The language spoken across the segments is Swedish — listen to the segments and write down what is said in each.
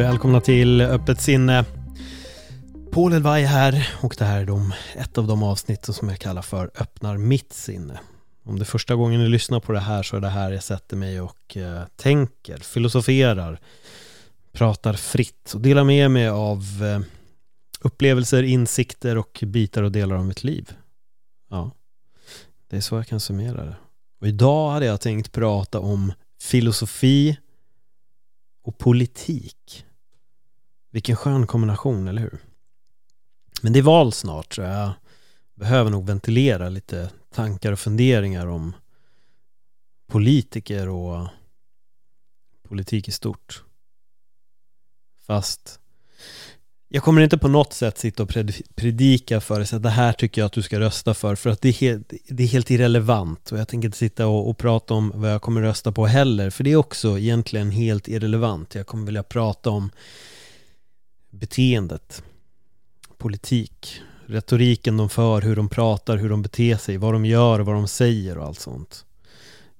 Välkomna till Öppet sinne. Paul Elvaj här och det här är de, ett av de avsnitt som jag kallar för Öppnar mitt sinne. Om det är första gången ni lyssnar på det här så är det här jag sätter mig och eh, tänker, filosoferar, pratar fritt och delar med mig av eh, upplevelser, insikter och bitar och delar av mitt liv. Ja, det är så jag kan summera det. Och idag hade jag tänkt prata om filosofi och politik. Vilken skön kombination, eller hur? Men det är val snart så jag behöver nog ventilera lite tankar och funderingar om politiker och politik i stort. Fast jag kommer inte på något sätt sitta och predika för dig att det här tycker jag att du ska rösta för för att det är helt, det är helt irrelevant och jag tänker inte sitta och, och prata om vad jag kommer rösta på heller för det är också egentligen helt irrelevant. Jag kommer vilja prata om beteendet, politik, retoriken de för, hur de pratar, hur de beter sig, vad de gör, vad de säger och allt sånt.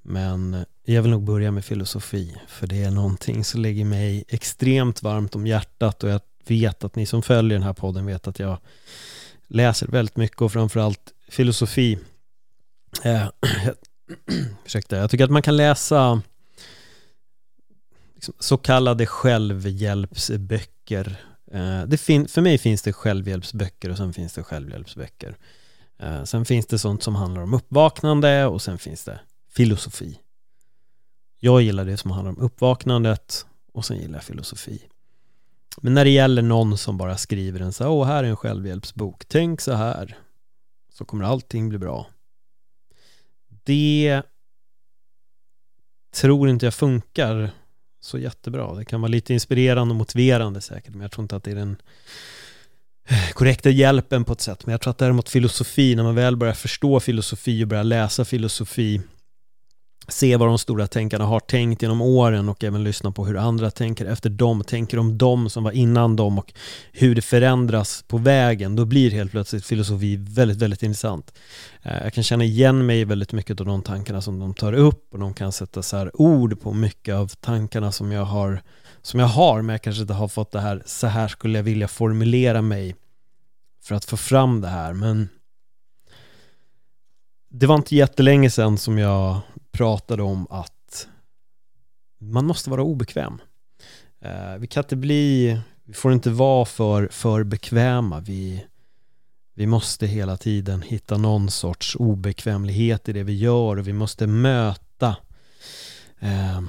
Men jag vill nog börja med filosofi, för det är någonting som ligger mig extremt varmt om hjärtat och jag vet att ni som följer den här podden vet att jag läser väldigt mycket och framförallt filosofi. Eh, ursäkta, jag tycker att man kan läsa liksom så kallade självhjälpsböcker. Eh, det fin- för mig finns det självhjälpsböcker och sen finns det självhjälpsböcker. Eh, sen finns det sånt som handlar om uppvaknande och sen finns det filosofi. Jag gillar det som handlar om uppvaknandet och sen gillar jag filosofi. Men när det gäller någon som bara skriver en så här, åh här är en självhjälpsbok, tänk så här, så kommer allting bli bra. Det tror inte jag funkar så jättebra. Det kan vara lite inspirerande och motiverande säkert, men jag tror inte att det är den eh, korrekta hjälpen på ett sätt. Men jag tror att däremot filosofi, när man väl börjar förstå filosofi och börjar läsa filosofi se vad de stora tänkarna har tänkt genom åren och även lyssna på hur andra tänker efter dem, tänker om dem som var innan dem och hur det förändras på vägen, då blir helt plötsligt filosofi väldigt, väldigt intressant. Eh, jag kan känna igen mig väldigt mycket av de tankarna som de tar upp och de kan sätta så här ord på mycket av tankarna som jag har, som jag har, men jag kanske inte har fått det här, så här skulle jag vilja formulera mig för att få fram det här, men det var inte jättelänge sedan som jag pratade om att man måste vara obekväm. Eh, vi kan inte bli, vi får inte vara för, för bekväma. Vi, vi måste hela tiden hitta någon sorts obekvämlighet i det vi gör och vi måste möta eh,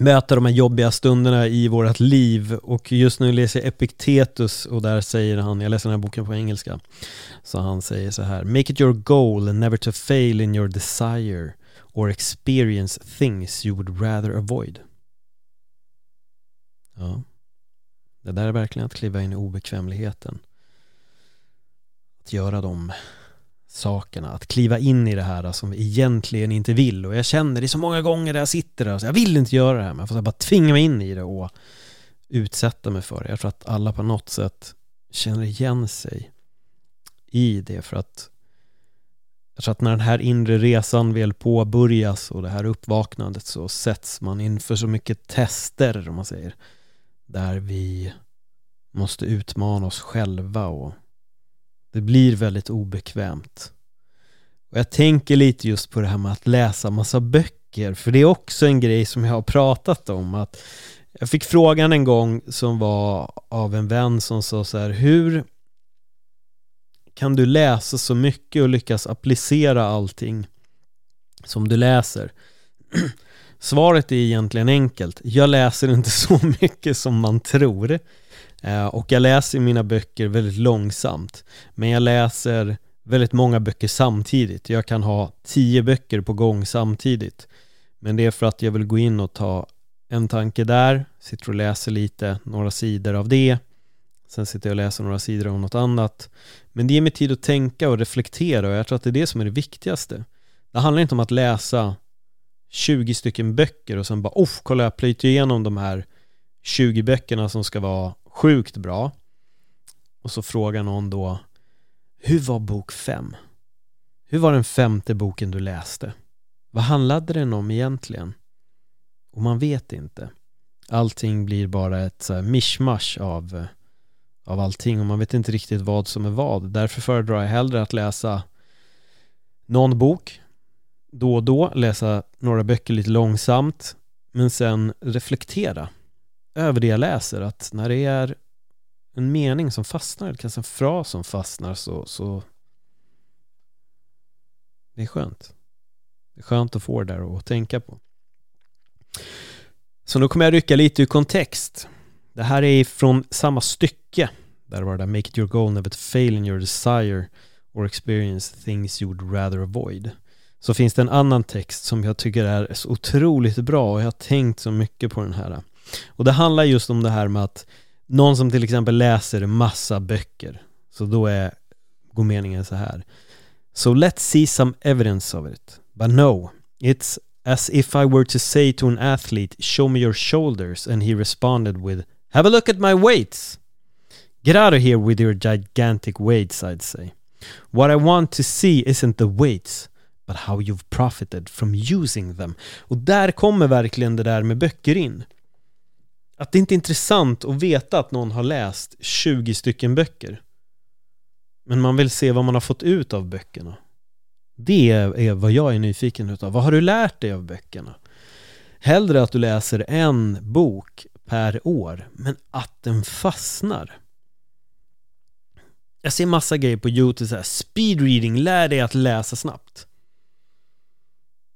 möta de här jobbiga stunderna i vårt liv och just nu läser jag Epictetus och där säger han, jag läser den här boken på engelska så han säger så här Make it your goal and never to fail in your desire or experience things you would rather avoid. Ja. Det där är verkligen att kliva in i obekvämligheten. Att göra de sakerna, att kliva in i det här som vi egentligen inte vill och jag känner det så många gånger där jag sitter där så jag vill inte göra det här men jag får bara tvinga mig in i det och utsätta mig för det. Jag tror att alla på något sätt känner igen sig i det för att jag tror att när den här inre resan väl påbörjas och det här uppvaknandet så sätts man inför så mycket tester, om man säger, där vi måste utmana oss själva och det blir väldigt obekvämt. Och jag tänker lite just på det här med att läsa massa böcker, för det är också en grej som jag har pratat om, att jag fick frågan en gång som var av en vän som sa så här, hur kan du läsa så mycket och lyckas applicera allting som du läser? Svaret är egentligen enkelt. Jag läser inte så mycket som man tror. Eh, och jag läser mina böcker väldigt långsamt. Men jag läser väldigt många böcker samtidigt. Jag kan ha tio böcker på gång samtidigt. Men det är för att jag vill gå in och ta en tanke där, sitter och läser lite, några sidor av det. Sen sitter jag och läser några sidor av något annat. Men det ger mig tid att tänka och reflektera och jag tror att det är det som är det viktigaste. Det handlar inte om att läsa 20 stycken böcker och sen bara oh, kolla jag plöjt igenom de här 20 böckerna som ska vara sjukt bra. Och så frågar någon då Hur var bok fem Hur var den femte boken du läste? Vad handlade den om egentligen? Och man vet inte. Allting blir bara ett så här mishmash av, eh, av allting och man vet inte riktigt vad som är vad. Därför föredrar jag hellre att läsa någon bok då och då, läsa några böcker lite långsamt men sen reflektera över det jag läser. Att när det är en mening som fastnar, eller kanske en fras som fastnar så, så det är skönt. Det är skönt att få det där att tänka på. Så nu kommer jag rycka lite ur kontext. Det här är från samma stycke. Där var det Make it your goal never to fail in your desire or experience things you would rather avoid. Så finns det en annan text som jag tycker är så otroligt bra och jag har tänkt så mycket på den här. Och det handlar just om det här med att någon som till exempel läser massa böcker. Så då är, går meningen så här. So let's see some evidence of it. But no, it's as if I were to say to an athlete, show me your shoulders, and he responded with, have a look at my weights. Get out of here with your gigantic weights, I'd say. What I want to see isn't the weights, but how you've profited from using them. Och där kommer verkligen det där med böcker in. Att det inte är intressant att veta att någon har läst 20 stycken böcker. Men man vill se vad man har fått ut av böckerna. Det är vad jag är nyfiken utav. Vad har du lärt dig av böckerna? Hellre att du läser en bok per år, men att den fastnar. Jag ser massa grejer på YouTube så här, speed reading, lär dig att läsa snabbt.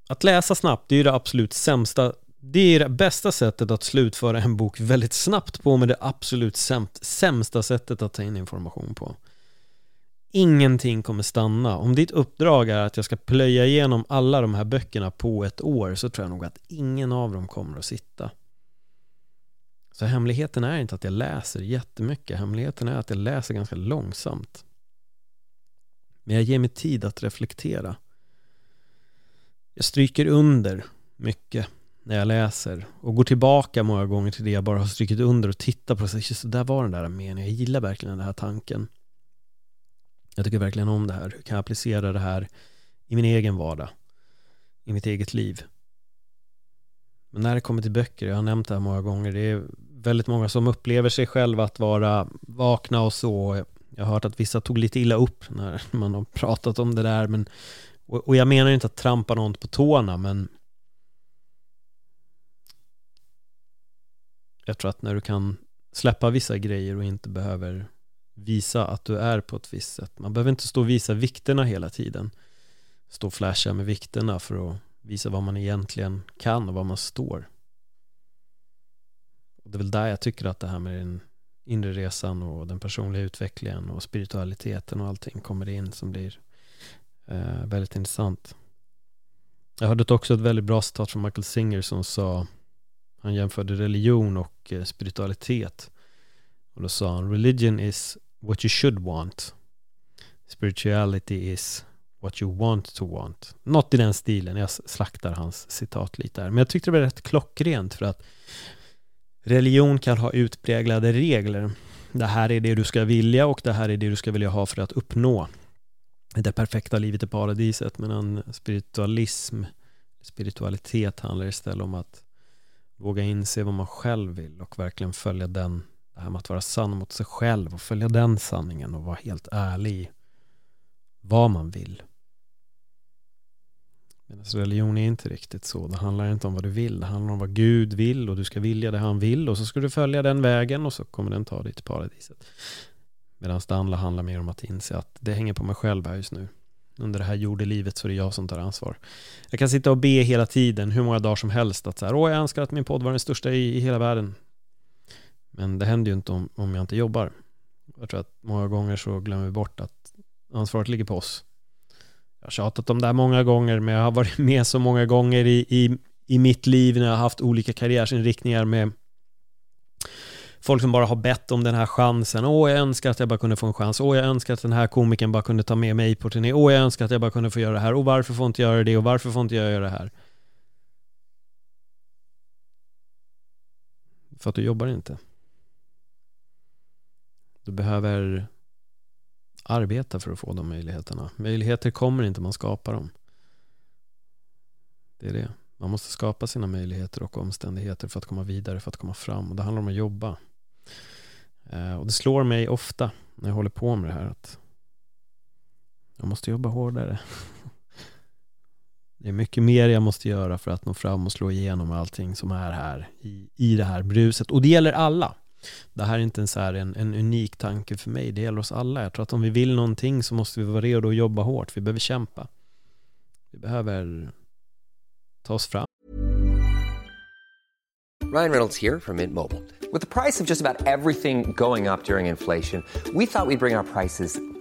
Att läsa snabbt, det är ju det absolut sämsta det är det bästa sättet att slutföra en bok väldigt snabbt på men det absolut sämsta sättet att ta in information på. Ingenting kommer stanna. Om ditt uppdrag är att jag ska plöja igenom alla de här böckerna på ett år så tror jag nog att ingen av dem kommer att sitta. Så hemligheten är inte att jag läser jättemycket. Hemligheten är att jag läser ganska långsamt. Men jag ger mig tid att reflektera. Jag stryker under mycket när jag läser och går tillbaka många gånger till det jag bara har strykit under och tittar på det. Så där var den där meningen. Jag gillar verkligen den här tanken. Jag tycker verkligen om det här. Hur kan jag applicera det här i min egen vardag? I mitt eget liv? Men när det kommer till böcker, jag har nämnt det här många gånger, det är väldigt många som upplever sig själva att vara vakna och så. Jag har hört att vissa tog lite illa upp när man har pratat om det där. Men, och, och jag menar inte att trampa någon på tårna, men jag tror att när du kan släppa vissa grejer och inte behöver visa att du är på ett visst sätt. Man behöver inte stå och visa vikterna hela tiden. Stå och flasha med vikterna för att visa vad man egentligen kan och vad man står. Och det är väl där jag tycker att det här med den inre resan och den personliga utvecklingen och spiritualiteten och allting kommer in som blir eh, väldigt intressant. Jag hörde också ett väldigt bra citat från Michael Singer som sa han jämförde religion och eh, spiritualitet. Och då sa han Religion is what you should want. Spirituality is what you want to want. Något i den stilen. Jag slaktar hans citat lite här. Men jag tyckte det var rätt klockrent för att religion kan ha utpräglade regler. Det här är det du ska vilja och det här är det du ska vilja ha för att uppnå det perfekta livet i paradiset. Medan spiritualism, spiritualitet handlar istället om att våga inse vad man själv vill och verkligen följa den, det här med att vara sann mot sig själv och följa den sanningen och vara helt ärlig i vad man vill. Medan religion är inte riktigt så. Det handlar inte om vad du vill. Det handlar om vad Gud vill och du ska vilja det han vill och så ska du följa den vägen och så kommer den ta dig till paradiset. Medan det andra handlar mer om att inse att det hänger på mig själv här just nu under det här jordelivet så är det jag som tar ansvar. Jag kan sitta och be hela tiden, hur många dagar som helst, att så här, åh jag önskar att min podd var den största i, i hela världen. Men det händer ju inte om, om jag inte jobbar. Jag tror att många gånger så glömmer vi bort att ansvaret ligger på oss. Jag har tjatat om det här många gånger, men jag har varit med så många gånger i, i, i mitt liv när jag har haft olika karriärsinriktningar med folk som bara har bett om den här chansen. Åh, jag önskar att jag bara kunde få en chans. Åh, jag önskar att den här komikern bara kunde ta med mig på turné. Åh, jag önskar att jag bara kunde få göra det här. Och varför får inte jag göra det? Och varför får inte jag göra det här? För att du jobbar inte. Du behöver arbeta för att få de möjligheterna. Möjligheter kommer inte, man skapar dem. Det är det. Man måste skapa sina möjligheter och omständigheter för att komma vidare, för att komma fram. Och det handlar om att jobba. Eh, och det slår mig ofta när jag håller på med det här att jag måste jobba hårdare. Det är mycket mer jag måste göra för att nå fram och slå igenom allting som är här i, i det här bruset. Och det gäller alla. Det här är inte en, så här en, en unik tanke för mig, det gäller oss alla. Jag tror att om vi vill någonting så måste vi vara redo att jobba hårt. Vi behöver kämpa. Vi behöver ta oss fram. Ryan Reynolds här från Mint Mobile. Med priset på nästan allt som går upp under inflationen, trodde vi att vi skulle bring våra priser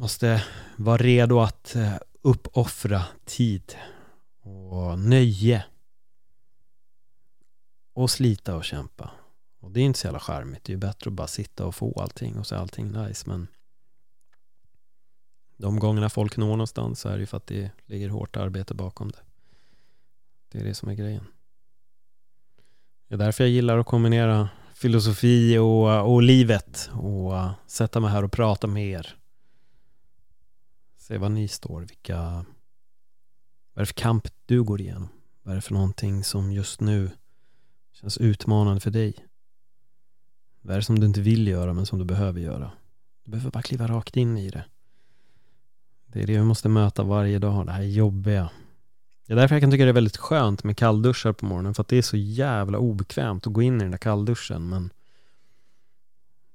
Måste vara redo att eh, uppoffra tid och nöje och slita och kämpa. Och det är inte så jävla charmigt. Det är ju bättre att bara sitta och få allting och så är allting nice. Men de gångerna folk når någonstans så är det ju för att det ligger hårt arbete bakom det. Det är det som är grejen. Det är därför jag gillar att kombinera filosofi och, och livet och eh, sätta mig här och prata med er. Säg var ni står, vilka vad är det för kamp du går igenom? Vad är det för någonting som just nu känns utmanande för dig? Vad är det som du inte vill göra men som du behöver göra? Du behöver bara kliva rakt in i det. Det är det vi måste möta varje dag, det här jobbiga. Det är därför jag kan tycka det är väldigt skönt med kallduschar på morgonen för att det är så jävla obekvämt att gå in i den där kallduschen men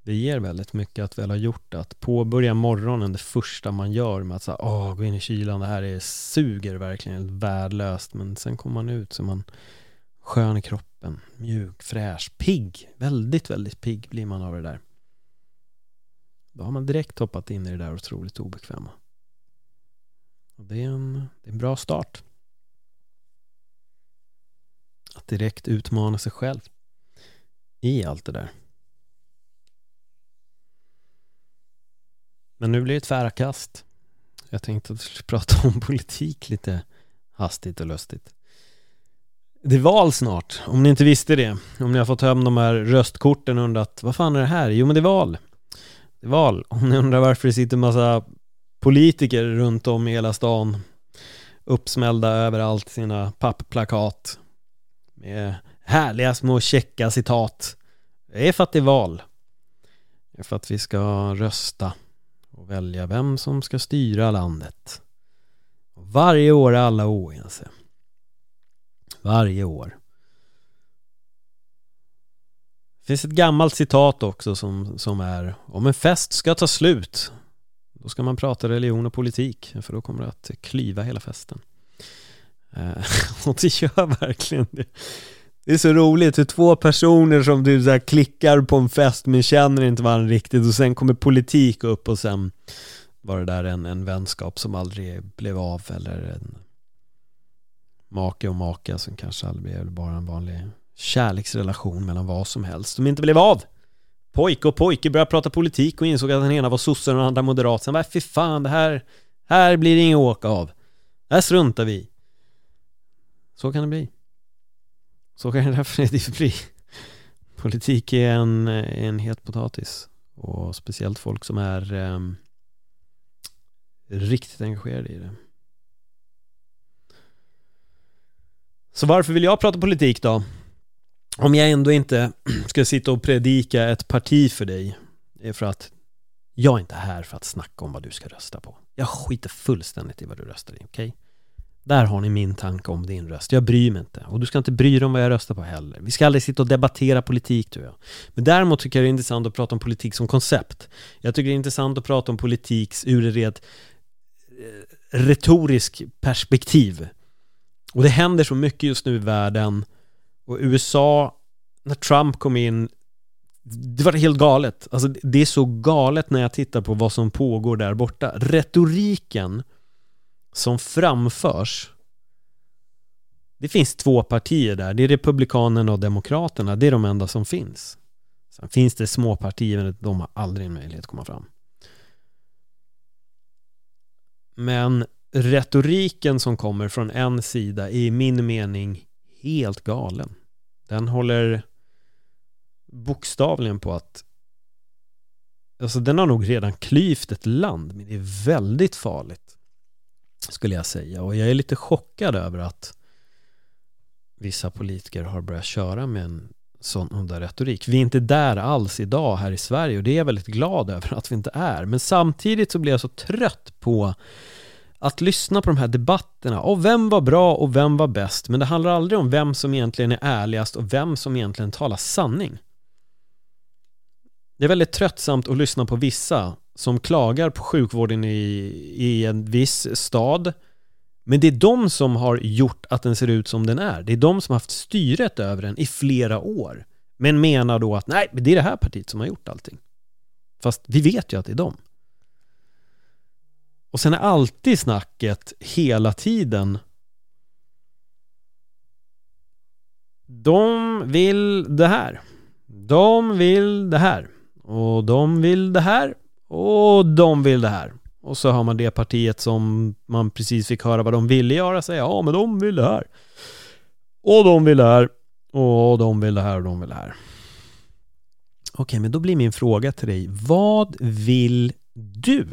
det ger väldigt mycket att väl ha gjort det. Att påbörja morgonen det första man gör med att så åh, gå in i kylan, det här är suger verkligen, helt värdelöst. Men sen kommer man ut så man skön i kroppen, mjuk, fräsch, pigg. Väldigt, väldigt pigg blir man av det där. Då har man direkt hoppat in i det där otroligt obekväma. Och det är en, det är en bra start. Att direkt utmana sig själv i allt det där. Men nu blir det tvära kast. Jag tänkte att vi skulle prata om politik lite hastigt och lustigt. Det är val snart, om ni inte visste det. Om ni har fått hem de här röstkorten och undrat vad fan är det här? Jo men det är val. Det är val. Om ni undrar varför det sitter massa politiker runt om i hela stan uppsmällda överallt sina pappplakat med härliga små käcka citat. Det är för att det är val. Det är för att vi ska rösta och välja vem som ska styra landet. Varje år är alla oense. Varje år. Det finns ett gammalt citat också som, som är Om en fest ska ta slut Då ska man prata religion och politik För då kommer det att klyva hela festen eh, Och det gör verkligen det det är så roligt hur två personer som du så klickar på en fest men känner inte varandra riktigt och sen kommer politik upp och sen var det där en, en vänskap som aldrig blev av eller en make och maka som kanske aldrig blev bara en vanlig kärleksrelation mellan vad som helst som inte blev av. pojke och pojke började prata politik och insåg att den ena var sosse och den andra moderat. Sen bara, äh, fy fan, det här, här blir det inget åka av. Det här struntar vi Så kan det bli. Så kan det definitivt bli. Politik är en, en het potatis. Och speciellt folk som är eh, riktigt engagerade i det. Så varför vill jag prata politik då? Om jag ändå inte ska sitta och predika ett parti för dig. Det är för att jag är inte här för att snacka om vad du ska rösta på. Jag skiter fullständigt i vad du röstar i, okej? Okay? Där har ni min tanke om din röst. Jag bryr mig inte. Och du ska inte bry dig om vad jag röstar på heller. Vi ska aldrig sitta och debattera politik du och jag. Men däremot tycker jag det är intressant att prata om politik som koncept. Jag tycker det är intressant att prata om politik ur ett rent eh, retorisk retoriskt perspektiv. Och det händer så mycket just nu i världen. Och USA, när Trump kom in, det var helt galet. Alltså det är så galet när jag tittar på vad som pågår där borta. Retoriken som framförs det finns två partier där, det är Republikanerna och Demokraterna, det är de enda som finns. Sen finns det små partier, men de har aldrig en möjlighet att komma fram. Men retoriken som kommer från en sida är i min mening helt galen. Den håller bokstavligen på att Alltså den har nog redan klyvt ett land, men det är väldigt farligt. Skulle jag säga. Och jag är lite chockad över att vissa politiker har börjat köra med en sån under retorik. Vi är inte där alls idag här i Sverige och det är jag väldigt glad över att vi inte är. Men samtidigt så blir jag så trött på att lyssna på de här debatterna. Och vem var bra och vem var bäst? Men det handlar aldrig om vem som egentligen är ärligast och vem som egentligen talar sanning. Det är väldigt tröttsamt att lyssna på vissa som klagar på sjukvården i, i en viss stad. Men det är de som har gjort att den ser ut som den är. Det är de som har haft styret över den i flera år. Men menar då att nej, det är det här partiet som har gjort allting. Fast vi vet ju att det är de. Och sen är alltid snacket hela tiden De vill det här. De vill det här. Och de vill det här. Och de vill det här. Och så har man det partiet som man precis fick höra vad de ville göra. Säga ja men de vill det här. Och de vill det här. Och de vill det här och de vill det här. Okej, men då blir min fråga till dig. Vad vill du?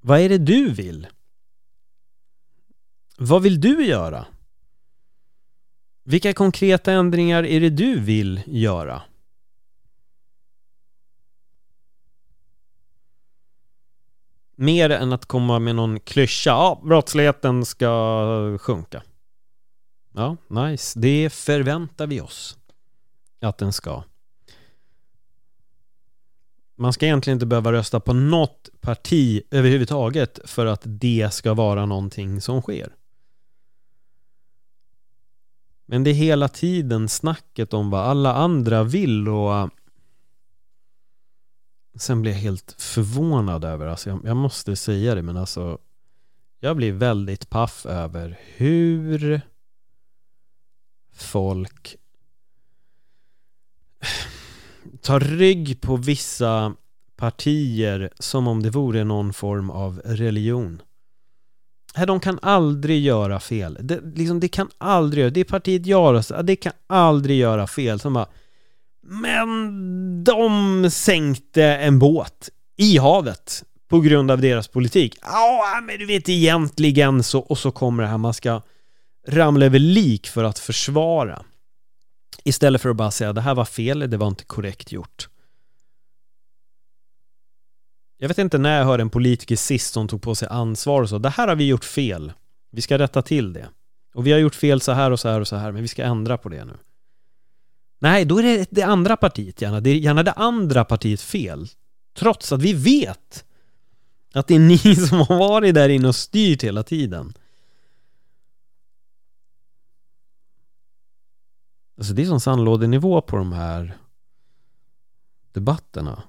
Vad är det du vill? Vad vill du göra? Vilka konkreta ändringar är det du vill göra? Mer än att komma med någon klyscha, ja, brottsligheten ska sjunka. Ja, nice. Det förväntar vi oss att den ska. Man ska egentligen inte behöva rösta på något parti överhuvudtaget för att det ska vara någonting som sker. Men det är hela tiden snacket om vad alla andra vill och Sen blir jag helt förvånad över, alltså jag, jag måste säga det men alltså Jag blir väldigt paff över hur folk tar rygg på vissa partier som om det vore någon form av religion. De kan aldrig göra fel. Det, liksom, det kan aldrig göra, det partiet jag röstar, det kan aldrig göra fel. Som bara, men de sänkte en båt i havet på grund av deras politik. Ja, men du vet egentligen så, och så kommer det här, man ska ramla över lik för att försvara. Istället för att bara säga det här var fel, det var inte korrekt gjort. Jag vet inte när jag hörde en politiker sist som tog på sig ansvar och så. Det här har vi gjort fel. Vi ska rätta till det. Och vi har gjort fel så här och så här och så här, men vi ska ändra på det nu. Nej, då är det det andra partiet gärna. Det är gärna det andra partiet fel. Trots att vi vet att det är ni som har varit där inne och styrt hela tiden. Alltså det är som sandlådenivå på de här debatterna.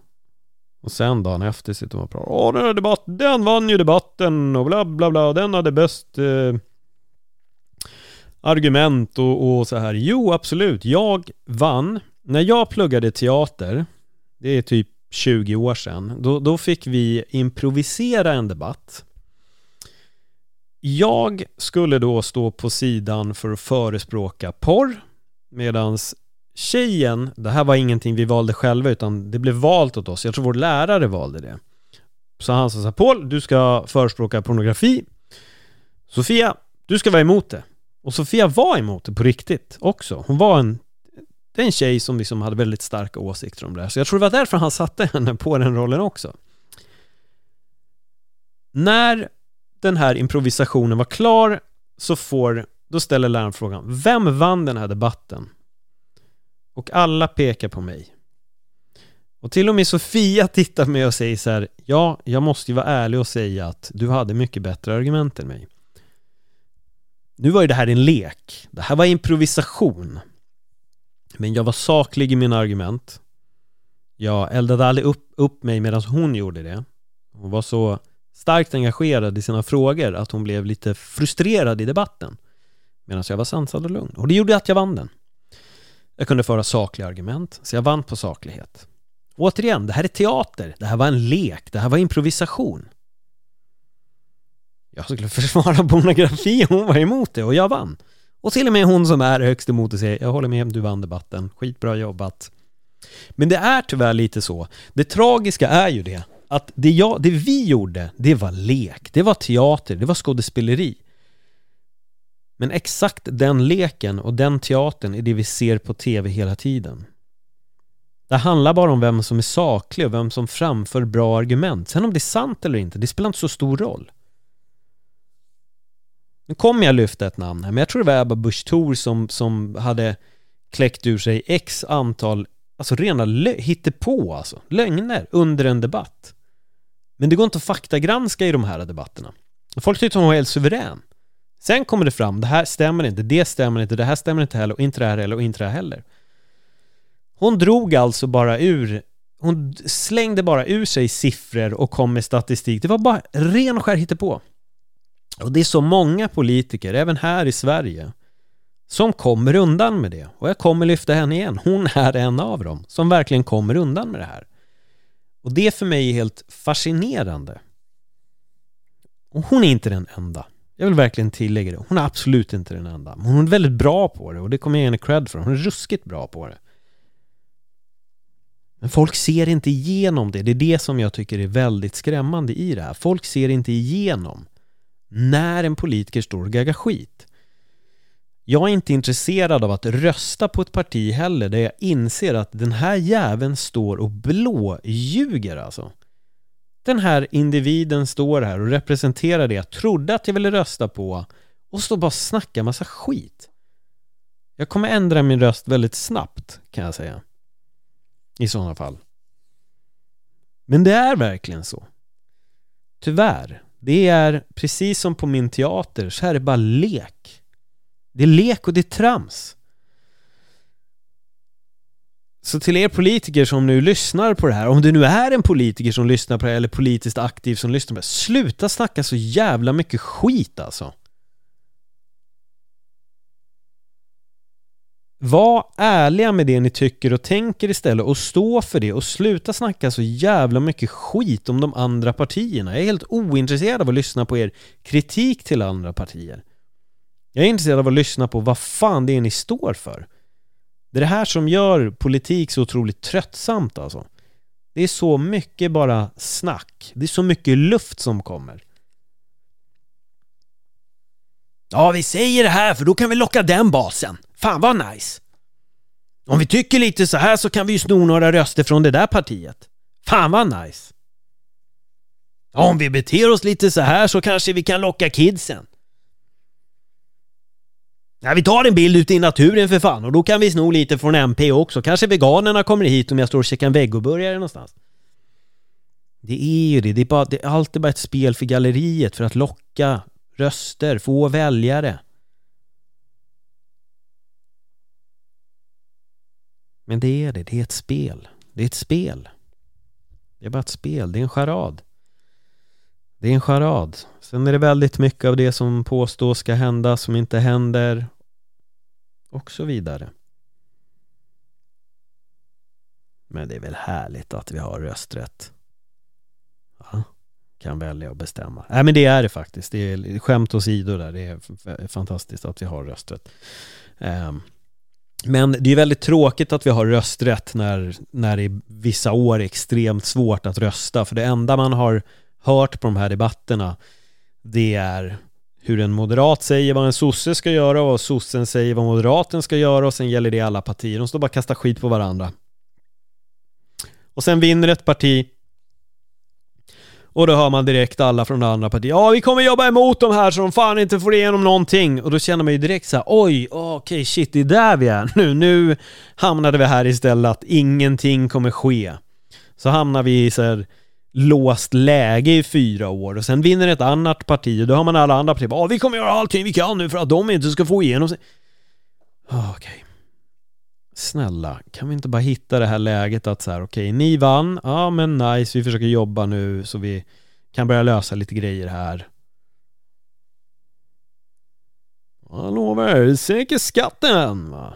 Och sen dagen efter sitter man och pratar Åh den här debatten, den vann ju debatten och bla bla bla, den hade bäst eh, argument och, och, så här. Jo, absolut, jag vann när jag pluggade teater, det är typ 20 år sedan, då, då fick vi improvisera en debatt. Jag skulle då stå på sidan för att förespråka porr, medan tjejen, det här var ingenting vi valde själva utan det blev valt åt oss, jag tror vår lärare valde det. Så han sa så här, Paul, du ska förespråka pornografi. Sofia, du ska vara emot det. Och Sofia var emot det på riktigt också. Hon var en, det är en tjej som liksom hade väldigt starka åsikter om det här. Så jag tror det var därför han satte henne på den rollen också. När den här improvisationen var klar så får, då ställer läraren frågan, vem vann den här debatten? Och alla pekar på mig. Och till och med Sofia tittar på mig och säger så här, ja, jag måste ju vara ärlig och säga att du hade mycket bättre argument än mig. Nu var ju det här en lek. Det här var improvisation. Men jag var saklig i mina argument. Jag eldade aldrig upp, upp mig medan hon gjorde det. Hon var så starkt engagerad i sina frågor att hon blev lite frustrerad i debatten. Medan jag var sansad och lugn. Och det gjorde att jag vann den. Jag kunde föra sakliga argument, så jag vann på saklighet. Återigen, det här är teater. Det här var en lek. Det här var improvisation. Jag skulle försvara pornografi, och hon var emot det och jag vann. Och till och med hon som är högst emot det säger jag håller med, du vann debatten, skitbra jobbat. Men det är tyvärr lite så. Det tragiska är ju det, att det, jag, det vi gjorde, det var lek, det var teater, det var skådespeleri. Men exakt den leken och den teatern är det vi ser på tv hela tiden. Det handlar bara om vem som är saklig och vem som framför bra argument. Sen om det är sant eller inte, det spelar inte så stor roll. Nu kommer jag lyfta ett namn här, men jag tror det var Ebba Busch Thor som, som hade kläckt ur sig x antal, alltså rena hittepå alltså, lögner under en debatt. Men det går inte att faktagranska i de här debatterna. Folk tyckte hon var helt suverän. Sen kommer det fram, det här stämmer inte, det stämmer inte, det här stämmer inte heller, och inte det här heller, och inte det här heller. Hon drog alltså bara ur, hon slängde bara ur sig siffror och kom med statistik. Det var bara ren och skär hittepå. Och det är så många politiker, även här i Sverige, som kommer undan med det. Och jag kommer lyfta henne igen. Hon är en av dem som verkligen kommer undan med det här. Och det för mig är helt fascinerande. Och hon är inte den enda. Jag vill verkligen tillägga det. Hon är absolut inte den enda. Men hon är väldigt bra på det och det kommer jag ge henne cred för. Hon är ruskigt bra på det. Men folk ser inte igenom det. Det är det som jag tycker är väldigt skrämmande i det här. Folk ser inte igenom när en politiker står och gaggar skit. Jag är inte intresserad av att rösta på ett parti heller där jag inser att den här jäveln står och blåljuger alltså. Den här individen står här och representerar det jag trodde att jag ville rösta på och står bara och snackar massa skit. Jag kommer ändra min röst väldigt snabbt kan jag säga. I sådana fall. Men det är verkligen så. Tyvärr. Det är precis som på min teater, så här är det bara lek. Det är lek och det är trams. Så till er politiker som nu lyssnar på det här, om det nu är en politiker som lyssnar på det här eller politiskt aktiv som lyssnar på det här, sluta snacka så jävla mycket skit alltså. Var ärliga med det ni tycker och tänker istället och stå för det och sluta snacka så jävla mycket skit om de andra partierna. Jag är helt ointresserad av att lyssna på er kritik till andra partier. Jag är intresserad av att lyssna på vad fan det är ni står för. Det är det här som gör politik så otroligt tröttsamt alltså. Det är så mycket bara snack. Det är så mycket luft som kommer. Ja, vi säger det här för då kan vi locka den basen. Fan vad nice! Om vi tycker lite så här så kan vi ju sno några röster från det där partiet. Fan vad nice! Om vi beter oss lite så här så kanske vi kan locka kidsen. Ja, vi tar en bild ute i naturen för fan och då kan vi sno lite från MP också. Kanske veganerna kommer hit om jag står och käkar en vegoburgare någonstans. Det är ju det, det är, bara, det är alltid bara ett spel för galleriet för att locka röster, få väljare. Men det är det, det är ett spel. Det är ett spel. Det är bara ett spel, det är en charad. Det är en charad. Sen är det väldigt mycket av det som påstås ska hända som inte händer. Och så vidare. Men det är väl härligt att vi har rösträtt. Ja, kan välja och bestämma. Nej men det är det faktiskt. Det är skämt åsido där. Det är fantastiskt att vi har rösträtt. Um, men det är väldigt tråkigt att vi har rösträtt när, när det i vissa år är extremt svårt att rösta. För det enda man har hört på de här debatterna det är hur en moderat säger vad en sosse ska göra och sossen säger vad moderaten ska göra och sen gäller det alla partier. De står bara och kastar skit på varandra. Och sen vinner ett parti och då hör man direkt alla från det andra partiet Ja, vi kommer jobba emot de här så de fan inte får igenom någonting. Och då känner man ju direkt så här, oj, okej, okay, shit, det är där vi är nu. Nu hamnade vi här istället att ingenting kommer ske. Så hamnar vi i så här låst läge i fyra år och sen vinner ett annat parti och då har man alla andra partier Ja, vi kommer göra allting vi kan nu för att de inte ska få igenom sig. Okej. Okay. Snälla, kan vi inte bara hitta det här läget att så här, okej, okay, ni vann, ja men nice, vi försöker jobba nu så vi kan börja lösa lite grejer här. Jag lovar, sänker skatten va?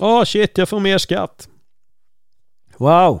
Åh oh, shit, jag får mer skatt. Wow.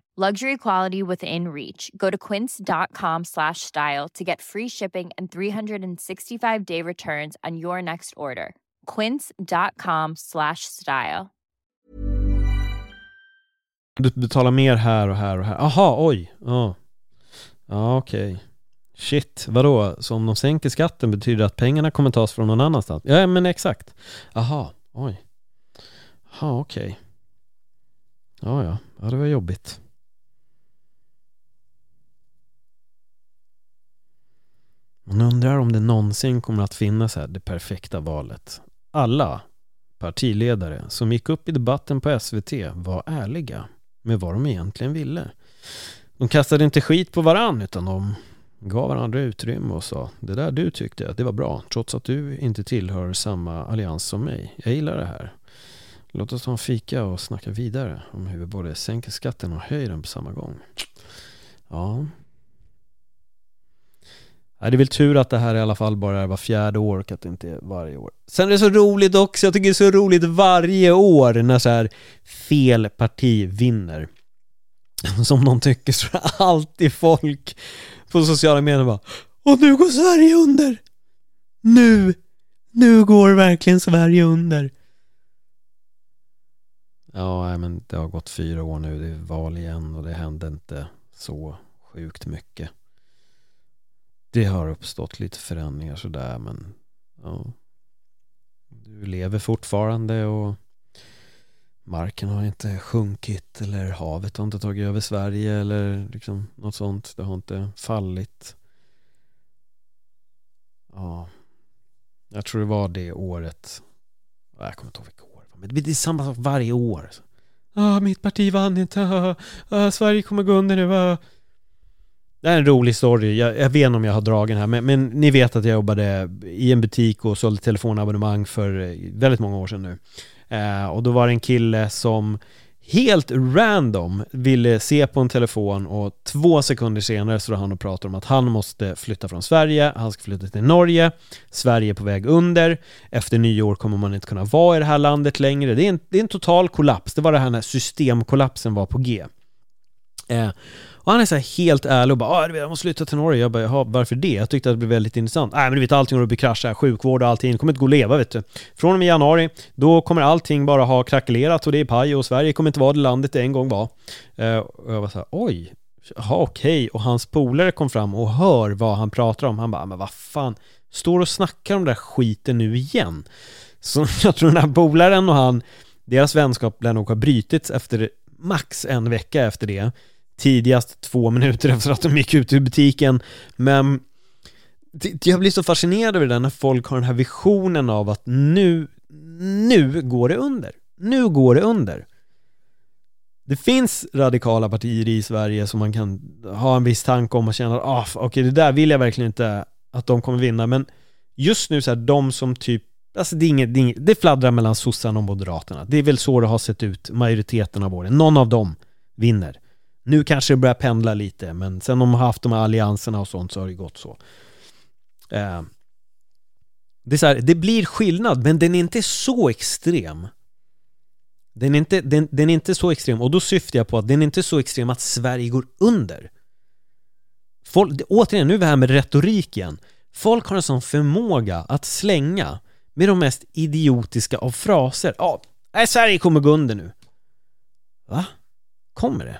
Luxury quality within reach. Go to quince.com slash style to get free shipping and 365-day returns on your next order. quince.com slash style. Du betalar mer här och här och här. Aha, oj. Ja, ja okej. Okay. Shit, vadå? Så om de sänker skatten betyder det att pengarna kommer tas från någon annanstans? Ja, men exakt. Aha, oj. Ja, okej. Okay. Ja, ja. Ja, det var jobbigt. Man undrar om det någonsin kommer att finnas här det perfekta valet. Alla partiledare som gick upp i debatten på SVT var ärliga med vad de egentligen ville. De kastade inte skit på varann utan de gav varandra utrymme och sa det där du tyckte, det var bra trots att du inte tillhör samma allians som mig. Jag gillar det här. Låt oss ta en fika och snacka vidare om hur vi både sänker skatten och höjer den på samma gång. Ja. Det är väl tur att det här i alla fall bara är var fjärde år och att det inte är varje år. Sen är det så roligt också, jag tycker det är så roligt varje år när så här fel parti vinner. Som någon tycker så är alltid folk på sociala medier bara Och nu går Sverige under! Nu! Nu går verkligen Sverige under! Ja, men det har gått fyra år nu, det är val igen och det hände inte så sjukt mycket. Det har uppstått lite förändringar sådär men ja. Du lever fortfarande och marken har inte sjunkit eller havet har inte tagit över Sverige eller liksom något sånt. Det har inte fallit. Ja, jag tror det var det året. Jag kommer inte ihåg vilket år men det är samma sak varje år. Ah, mitt parti vann inte. Ah, Sverige kommer gå under nu. Ah. Det är en rolig story. Jag, jag vet inte om jag har dragit den här, men, men, ni vet att jag jobbade i en butik och sålde telefonabonnemang för eh, väldigt många år sedan nu. Eh, och då var det en kille som helt random ville se på en telefon och två sekunder senare står han och pratar om att han måste flytta från Sverige, han ska flytta till Norge, Sverige är på väg under, efter nyår kommer man inte kunna vara i det här landet längre. Det är en, det är en total kollaps, det var det här när systemkollapsen var på G. Eh, och han är så helt ärlig och bara ah, jag måste flytta till Norge. Jag bara, jaha, varför det? Jag tyckte att det blev väldigt intressant. Nej men du vet allting kommer att krascha, sjukvård och allting. Det kommer inte gå att leva vet du. Från och med januari, då kommer allting bara ha krackelerat och det är paj och Sverige kommer inte vara det landet det en gång var. Eh, och jag var så här, oj, jaha okej. Okay. Och hans polare kom fram och hör vad han pratar om. Han bara, men vad fan, står och snackar om den där skiten nu igen? Så jag tror den här polaren och han, deras vänskap lär nog ha brutits efter max en vecka efter det tidigast två minuter efter att de gick ut ur butiken. Men jag blir så fascinerad över det när folk har den här visionen av att nu, nu går det under. Nu går det under. det finns radikala partier i Sverige som man kan ha en viss tanke om och känna att ah, okej okay, det där vill jag verkligen inte att de kommer vinna men just nu så här, de som typ Alltså det, är inget, det, är inget, det fladdrar mellan sossarna och moderaterna. Det är väl så det har sett ut majoriteten av åren. Någon av dem vinner. Nu kanske det börjar pendla lite, men sen de har haft de här allianserna och sånt så har det gått så. Eh, det, är så här, det blir skillnad, men den är inte så extrem. Den är, inte, den, den är inte så extrem, och då syftar jag på att den är inte så extrem att Sverige går under. Folk, återigen, nu är vi här med retoriken. Folk har en sån förmåga att slänga med de mest idiotiska av fraser. Ja, nej, Sverige kommer gå under nu. Va? Kommer det?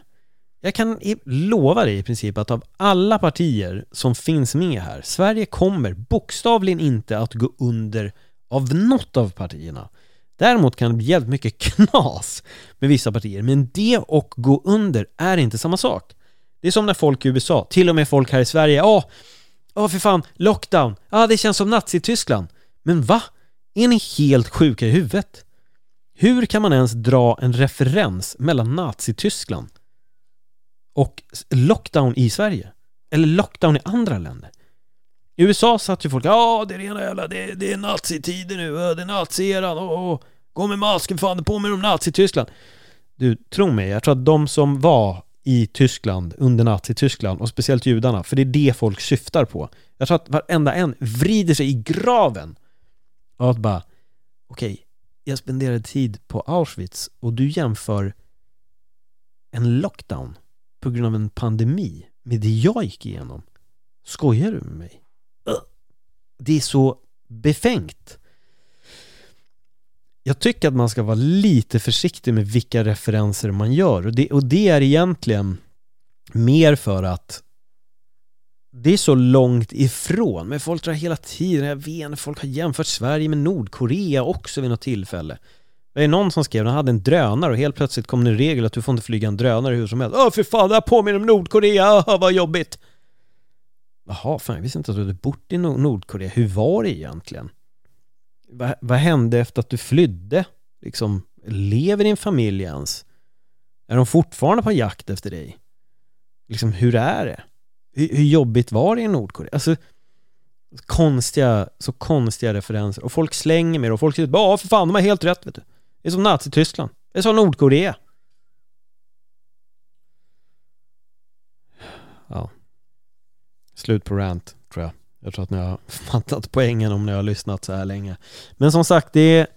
Jag kan lova dig i princip att av alla partier som finns med här, Sverige kommer bokstavligen inte att gå under av något av partierna. Däremot kan det bli jävligt mycket knas med vissa partier, men det och gå under är inte samma sak. Det är som när folk i USA, till och med folk här i Sverige, ja, åh för fan, lockdown, ja det känns som Nazityskland. Men va? Är ni helt sjuka i huvudet? Hur kan man ens dra en referens mellan Nazityskland och lockdown i Sverige? Eller lockdown i andra länder? I USA satt ju folk, ja det är rena jävla, det, det är nazitider nu, det är nazieran, åh, åh, gå med masken, fan på med om Nazityskland. Du, tro mig, jag tror att de som var i Tyskland under Nazityskland och speciellt judarna, för det är det folk syftar på. Jag tror att varenda en vrider sig i graven och att bara, okej, okay, jag spenderade tid på Auschwitz och du jämför en lockdown på grund av en pandemi med det jag gick igenom. Skojar du med mig? Det är så befängt. Jag tycker att man ska vara lite försiktig med vilka referenser man gör och det, och det är egentligen mer för att det är så långt ifrån, men folk drar hela tiden, jag vet folk har jämfört Sverige med Nordkorea också vid något tillfälle. Det är någon som skrev, han hade en drönare och helt plötsligt kom det en regel att du får inte flyga en drönare hur som helst. Åh för fan, det här påminner om Nordkorea, Åh, vad jobbigt! Jaha, fan jag visste inte att du hade bott i Nordkorea. Hur var det egentligen? Va, vad hände efter att du flydde? Liksom, lever din familj ens? Är de fortfarande på jakt efter dig? Liksom, hur är det? Hur, hur jobbigt var det i Nordkorea? Alltså, konstiga, så konstiga referenser. Och folk slänger med det och folk säger ja för fan, de har helt rätt vet du. Det är som Nazityskland. Det är som Nordkorea. Ja. Slut på rant, tror jag. Jag tror att ni har fattat poängen om ni har lyssnat så här länge. Men som sagt, det är,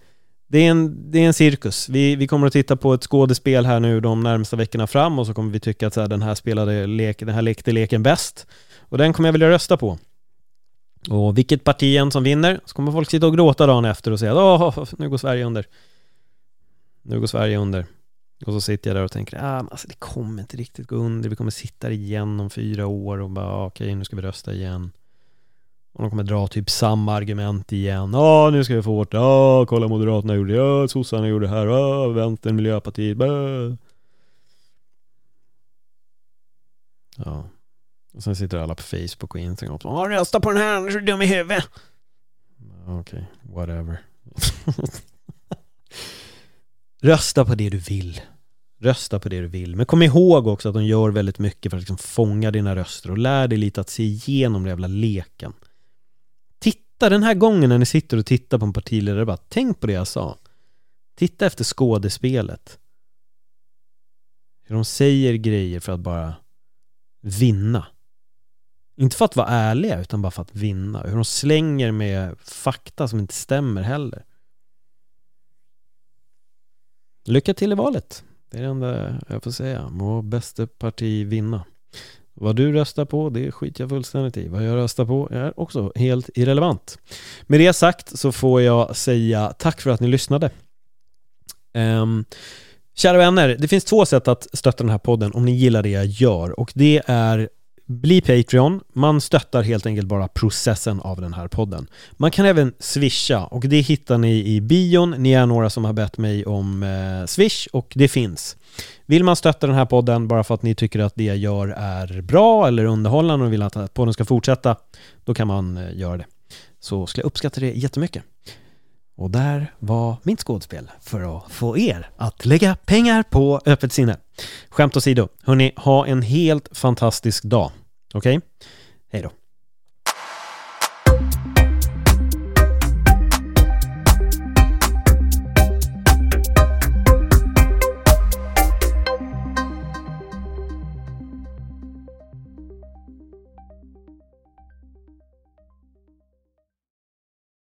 det är, en, det är en cirkus. Vi, vi kommer att titta på ett skådespel här nu de närmsta veckorna fram och så kommer vi tycka att så här, den här spelade lek, den här lekte leken bäst. Och den kommer jag vilja rösta på. Och vilket parti än som vinner så kommer folk sitta och gråta dagen efter och säga åh, nu går Sverige under. Nu går Sverige under. Och så sitter jag där och tänker, ah, alltså det kommer inte riktigt gå under, vi kommer sitta igen om fyra år och bara okej, okay, nu ska vi rösta igen. Och de kommer dra typ samma argument igen. Ja, nu ska vi få vårt, ja, kolla Moderaterna gjorde det, ja, sossarna gjorde det här, ja, Vänstern, Miljöpartiet, bä. Ja. Och sen sitter alla på Facebook och Instagram och ja, rösta på den här, annars är du dum i huvudet. Okej, okay, whatever. Rösta på det du vill. Rösta på det du vill. Men kom ihåg också att de gör väldigt mycket för att liksom fånga dina röster och lär dig lite att se igenom den jävla leken titta den här gången när ni sitter och tittar på en partiledare, bara tänk på det jag sa. Titta efter skådespelet. Hur de säger grejer för att bara vinna. Inte för att vara ärliga, utan bara för att vinna. Hur de slänger med fakta som inte stämmer heller. Lycka till i valet. Det är det enda jag får säga. Må bästa parti vinna. Vad du röstar på, det skiter jag fullständigt i. Vad jag röstar på är också helt irrelevant. Med det sagt så får jag säga tack för att ni lyssnade. Um, kära vänner, det finns två sätt att stötta den här podden om ni gillar det jag gör och det är bli Patreon, man stöttar helt enkelt bara processen av den här podden. Man kan även swisha och det hittar ni i bion. Ni är några som har bett mig om eh, swish och det finns. Vill man stötta den här podden bara för att ni tycker att det jag gör är bra eller underhållande och vill att podden ska fortsätta, då kan man eh, göra det. Så skulle jag uppskatta det jättemycket. Och där var mitt skådespel för att få er att lägga pengar på öppet sinne. Skämt åsido, hörni, ha en helt fantastisk dag. Okej? Okay? Hej då.